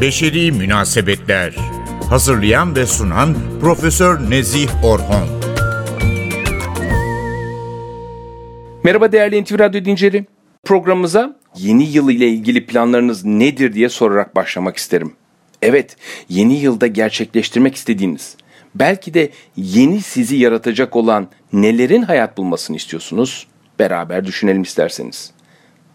Beşeri Münasebetler Hazırlayan ve sunan Profesör Nezih Orhon Merhaba değerli NTV Radyo dinleyicileri. Programımıza yeni yıl ile ilgili planlarınız nedir diye sorarak başlamak isterim. Evet, yeni yılda gerçekleştirmek istediğiniz, belki de yeni sizi yaratacak olan nelerin hayat bulmasını istiyorsunuz? Beraber düşünelim isterseniz.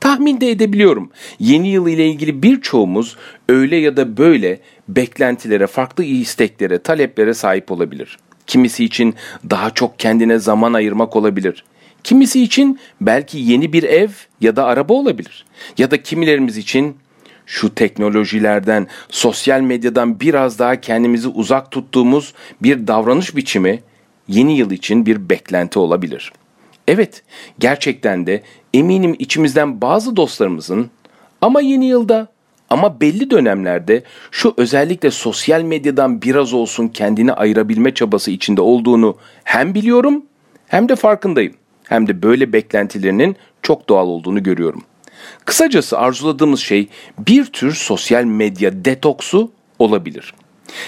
Tahmin de edebiliyorum. Yeni yıl ile ilgili birçoğumuz öyle ya da böyle beklentilere, farklı isteklere, taleplere sahip olabilir. Kimisi için daha çok kendine zaman ayırmak olabilir. Kimisi için belki yeni bir ev ya da araba olabilir. Ya da kimilerimiz için şu teknolojilerden, sosyal medyadan biraz daha kendimizi uzak tuttuğumuz bir davranış biçimi yeni yıl için bir beklenti olabilir. Evet, gerçekten de eminim içimizden bazı dostlarımızın ama yeni yılda ama belli dönemlerde şu özellikle sosyal medyadan biraz olsun kendini ayırabilme çabası içinde olduğunu hem biliyorum hem de farkındayım. Hem de böyle beklentilerinin çok doğal olduğunu görüyorum. Kısacası arzuladığımız şey bir tür sosyal medya detoksu olabilir.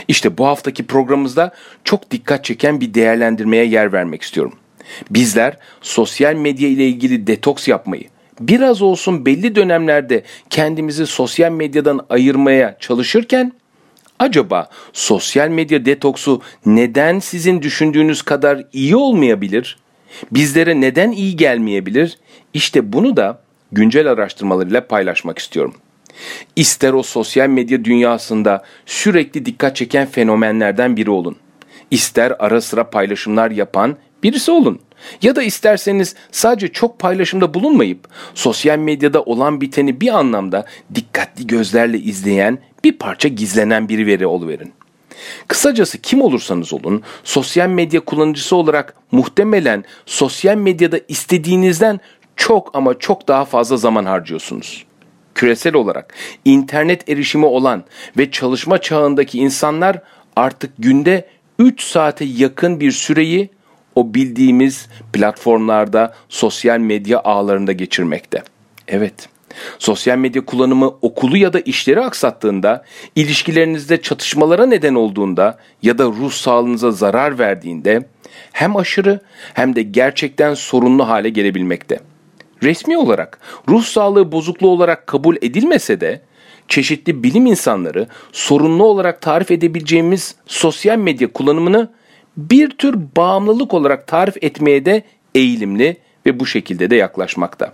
İşte bu haftaki programımızda çok dikkat çeken bir değerlendirmeye yer vermek istiyorum. Bizler sosyal medya ile ilgili detoks yapmayı, biraz olsun belli dönemlerde kendimizi sosyal medyadan ayırmaya çalışırken acaba sosyal medya detoksu neden sizin düşündüğünüz kadar iyi olmayabilir? Bizlere neden iyi gelmeyebilir? İşte bunu da güncel araştırmalarıyla paylaşmak istiyorum. İster o sosyal medya dünyasında sürekli dikkat çeken fenomenlerden biri olun. İster ara sıra paylaşımlar yapan birisi olun. Ya da isterseniz sadece çok paylaşımda bulunmayıp sosyal medyada olan biteni bir anlamda dikkatli gözlerle izleyen bir parça gizlenen biri veri oluverin. Kısacası kim olursanız olun sosyal medya kullanıcısı olarak muhtemelen sosyal medyada istediğinizden çok ama çok daha fazla zaman harcıyorsunuz. Küresel olarak internet erişimi olan ve çalışma çağındaki insanlar artık günde 3 saate yakın bir süreyi o bildiğimiz platformlarda, sosyal medya ağlarında geçirmekte. Evet. Sosyal medya kullanımı okulu ya da işleri aksattığında, ilişkilerinizde çatışmalara neden olduğunda ya da ruh sağlığınıza zarar verdiğinde hem aşırı hem de gerçekten sorunlu hale gelebilmekte. Resmi olarak ruh sağlığı bozukluğu olarak kabul edilmese de çeşitli bilim insanları sorunlu olarak tarif edebileceğimiz sosyal medya kullanımını bir tür bağımlılık olarak tarif etmeye de eğilimli ve bu şekilde de yaklaşmakta.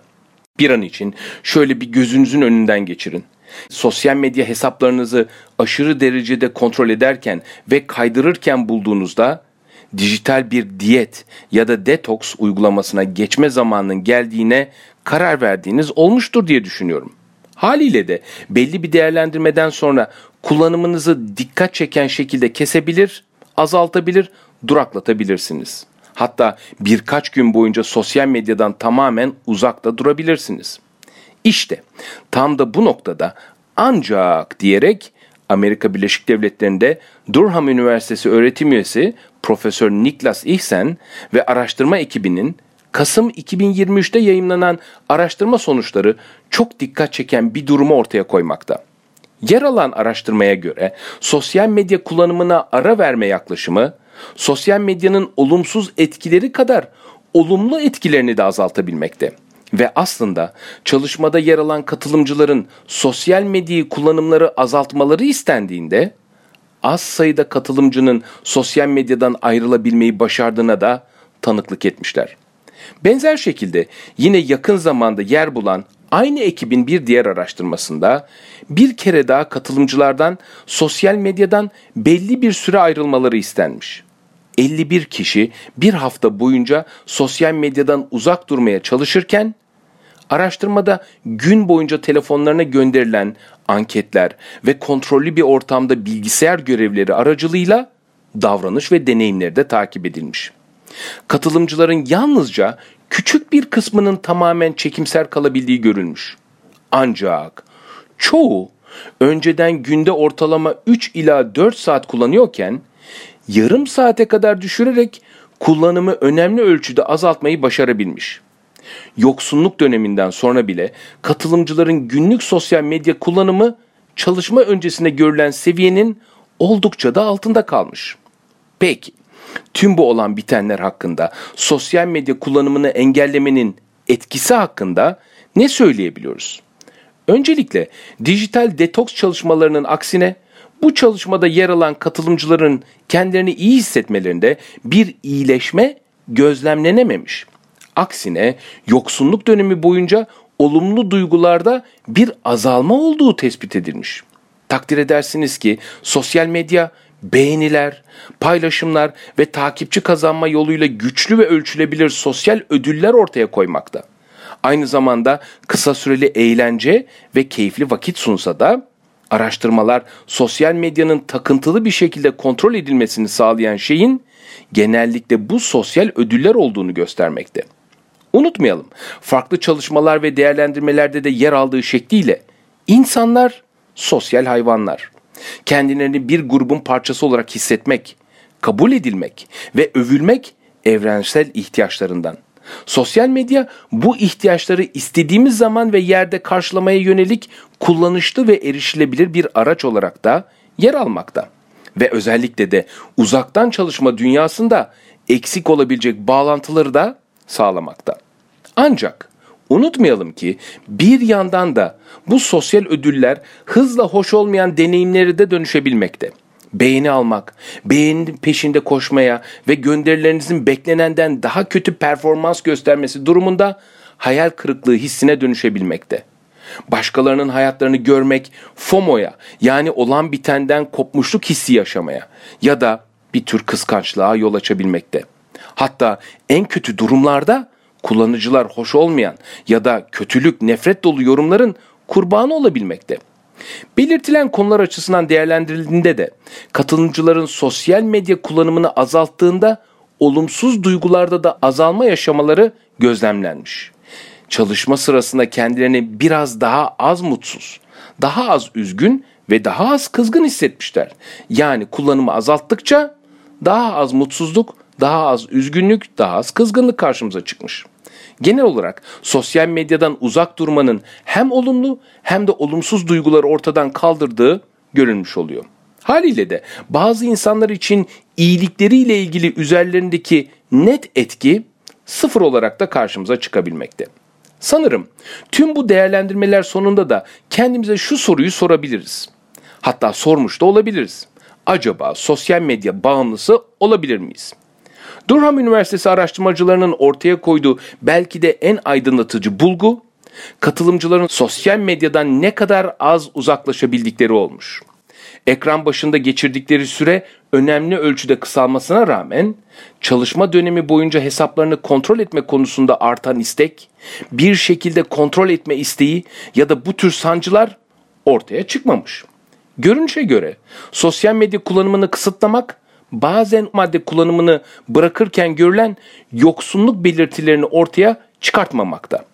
Bir an için şöyle bir gözünüzün önünden geçirin. Sosyal medya hesaplarınızı aşırı derecede kontrol ederken ve kaydırırken bulduğunuzda dijital bir diyet ya da detoks uygulamasına geçme zamanının geldiğine karar verdiğiniz olmuştur diye düşünüyorum. Haliyle de belli bir değerlendirmeden sonra kullanımınızı dikkat çeken şekilde kesebilir, azaltabilir, duraklatabilirsiniz. Hatta birkaç gün boyunca sosyal medyadan tamamen uzakta durabilirsiniz. İşte tam da bu noktada ancak diyerek Amerika Birleşik Devletleri'nde Durham Üniversitesi öğretim üyesi Profesör Niklas Ihsen ve araştırma ekibinin Kasım 2023'te yayınlanan araştırma sonuçları çok dikkat çeken bir durumu ortaya koymakta. Yer alan araştırmaya göre sosyal medya kullanımına ara verme yaklaşımı sosyal medyanın olumsuz etkileri kadar olumlu etkilerini de azaltabilmekte. Ve aslında çalışmada yer alan katılımcıların sosyal medyayı kullanımları azaltmaları istendiğinde az sayıda katılımcının sosyal medyadan ayrılabilmeyi başardığına da tanıklık etmişler. Benzer şekilde yine yakın zamanda yer bulan aynı ekibin bir diğer araştırmasında bir kere daha katılımcılardan sosyal medyadan belli bir süre ayrılmaları istenmiş. 51 kişi bir hafta boyunca sosyal medyadan uzak durmaya çalışırken araştırmada gün boyunca telefonlarına gönderilen anketler ve kontrollü bir ortamda bilgisayar görevleri aracılığıyla davranış ve deneyimleri de takip edilmiş. Katılımcıların yalnızca küçük bir kısmının tamamen çekimser kalabildiği görülmüş. Ancak çoğu önceden günde ortalama 3 ila 4 saat kullanıyorken yarım saate kadar düşürerek kullanımı önemli ölçüde azaltmayı başarabilmiş. Yoksunluk döneminden sonra bile katılımcıların günlük sosyal medya kullanımı çalışma öncesinde görülen seviyenin oldukça da altında kalmış. Peki, tüm bu olan bitenler hakkında sosyal medya kullanımını engellemenin etkisi hakkında ne söyleyebiliyoruz? Öncelikle dijital detoks çalışmalarının aksine bu çalışmada yer alan katılımcıların kendilerini iyi hissetmelerinde bir iyileşme gözlemlenememiş. Aksine yoksunluk dönemi boyunca olumlu duygularda bir azalma olduğu tespit edilmiş. Takdir edersiniz ki sosyal medya beğeniler, paylaşımlar ve takipçi kazanma yoluyla güçlü ve ölçülebilir sosyal ödüller ortaya koymakta. Aynı zamanda kısa süreli eğlence ve keyifli vakit sunsa da araştırmalar sosyal medyanın takıntılı bir şekilde kontrol edilmesini sağlayan şeyin genellikle bu sosyal ödüller olduğunu göstermekte. Unutmayalım, farklı çalışmalar ve değerlendirmelerde de yer aldığı şekliyle insanlar sosyal hayvanlar. Kendilerini bir grubun parçası olarak hissetmek, kabul edilmek ve övülmek evrensel ihtiyaçlarından. Sosyal medya bu ihtiyaçları istediğimiz zaman ve yerde karşılamaya yönelik kullanışlı ve erişilebilir bir araç olarak da yer almakta. Ve özellikle de uzaktan çalışma dünyasında eksik olabilecek bağlantıları da sağlamakta. Ancak unutmayalım ki bir yandan da bu sosyal ödüller hızla hoş olmayan deneyimleri de dönüşebilmekte. Beğeni almak, beğeninin peşinde koşmaya ve gönderilerinizin beklenenden daha kötü performans göstermesi durumunda hayal kırıklığı hissine dönüşebilmekte. Başkalarının hayatlarını görmek FOMO'ya yani olan bitenden kopmuşluk hissi yaşamaya ya da bir tür kıskançlığa yol açabilmekte. Hatta en kötü durumlarda kullanıcılar hoş olmayan ya da kötülük, nefret dolu yorumların kurbanı olabilmekte. Belirtilen konular açısından değerlendirildiğinde de katılımcıların sosyal medya kullanımını azalttığında olumsuz duygularda da azalma yaşamaları gözlemlenmiş. Çalışma sırasında kendilerini biraz daha az mutsuz, daha az üzgün ve daha az kızgın hissetmişler. Yani kullanımı azalttıkça daha az mutsuzluk, daha az üzgünlük, daha az kızgınlık karşımıza çıkmış. Genel olarak sosyal medyadan uzak durmanın hem olumlu hem de olumsuz duyguları ortadan kaldırdığı görülmüş oluyor. Haliyle de bazı insanlar için iyilikleriyle ilgili üzerlerindeki net etki sıfır olarak da karşımıza çıkabilmekte. Sanırım tüm bu değerlendirmeler sonunda da kendimize şu soruyu sorabiliriz. Hatta sormuş da olabiliriz. Acaba sosyal medya bağımlısı olabilir miyiz? Durham Üniversitesi araştırmacılarının ortaya koyduğu belki de en aydınlatıcı bulgu, katılımcıların sosyal medyadan ne kadar az uzaklaşabildikleri olmuş. Ekran başında geçirdikleri süre önemli ölçüde kısalmasına rağmen çalışma dönemi boyunca hesaplarını kontrol etme konusunda artan istek, bir şekilde kontrol etme isteği ya da bu tür sancılar ortaya çıkmamış. Görünüşe göre sosyal medya kullanımını kısıtlamak bazen madde kullanımını bırakırken görülen yoksunluk belirtilerini ortaya çıkartmamakta.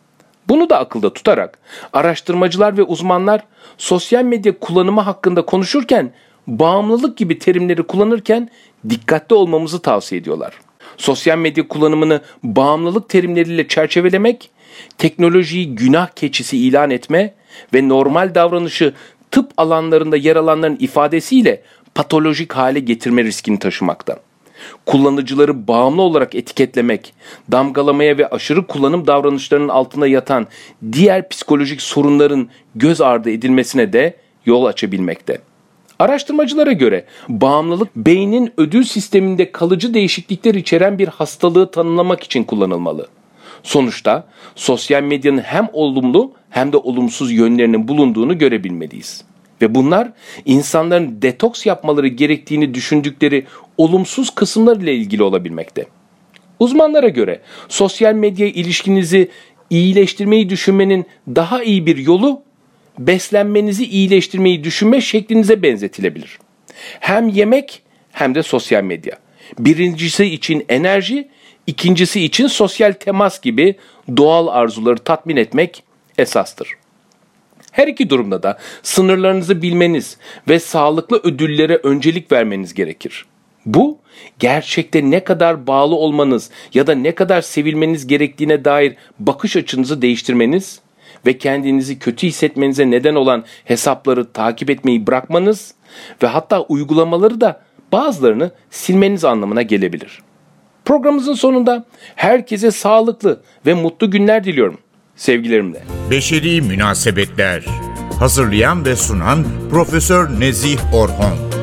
Bunu da akılda tutarak araştırmacılar ve uzmanlar sosyal medya kullanımı hakkında konuşurken bağımlılık gibi terimleri kullanırken dikkatli olmamızı tavsiye ediyorlar. Sosyal medya kullanımını bağımlılık terimleriyle çerçevelemek, teknolojiyi günah keçisi ilan etme ve normal davranışı tıp alanlarında yer alanların ifadesiyle patolojik hale getirme riskini taşımakta. Kullanıcıları bağımlı olarak etiketlemek, damgalamaya ve aşırı kullanım davranışlarının altında yatan diğer psikolojik sorunların göz ardı edilmesine de yol açabilmekte. Araştırmacılara göre bağımlılık beynin ödül sisteminde kalıcı değişiklikler içeren bir hastalığı tanımlamak için kullanılmalı. Sonuçta sosyal medyanın hem olumlu hem de olumsuz yönlerinin bulunduğunu görebilmeliyiz. Ve bunlar insanların detoks yapmaları gerektiğini düşündükleri olumsuz kısımlar ile ilgili olabilmekte. Uzmanlara göre sosyal medya ilişkinizi iyileştirmeyi düşünmenin daha iyi bir yolu beslenmenizi iyileştirmeyi düşünme şeklinize benzetilebilir. Hem yemek hem de sosyal medya. Birincisi için enerji, ikincisi için sosyal temas gibi doğal arzuları tatmin etmek esastır. Her iki durumda da sınırlarınızı bilmeniz ve sağlıklı ödüllere öncelik vermeniz gerekir. Bu gerçekte ne kadar bağlı olmanız ya da ne kadar sevilmeniz gerektiğine dair bakış açınızı değiştirmeniz ve kendinizi kötü hissetmenize neden olan hesapları takip etmeyi bırakmanız ve hatta uygulamaları da bazılarını silmeniz anlamına gelebilir. Programımızın sonunda herkese sağlıklı ve mutlu günler diliyorum. Sevgilerimle. Beşeri Münasebetler Hazırlayan ve sunan Profesör Nezih Orhon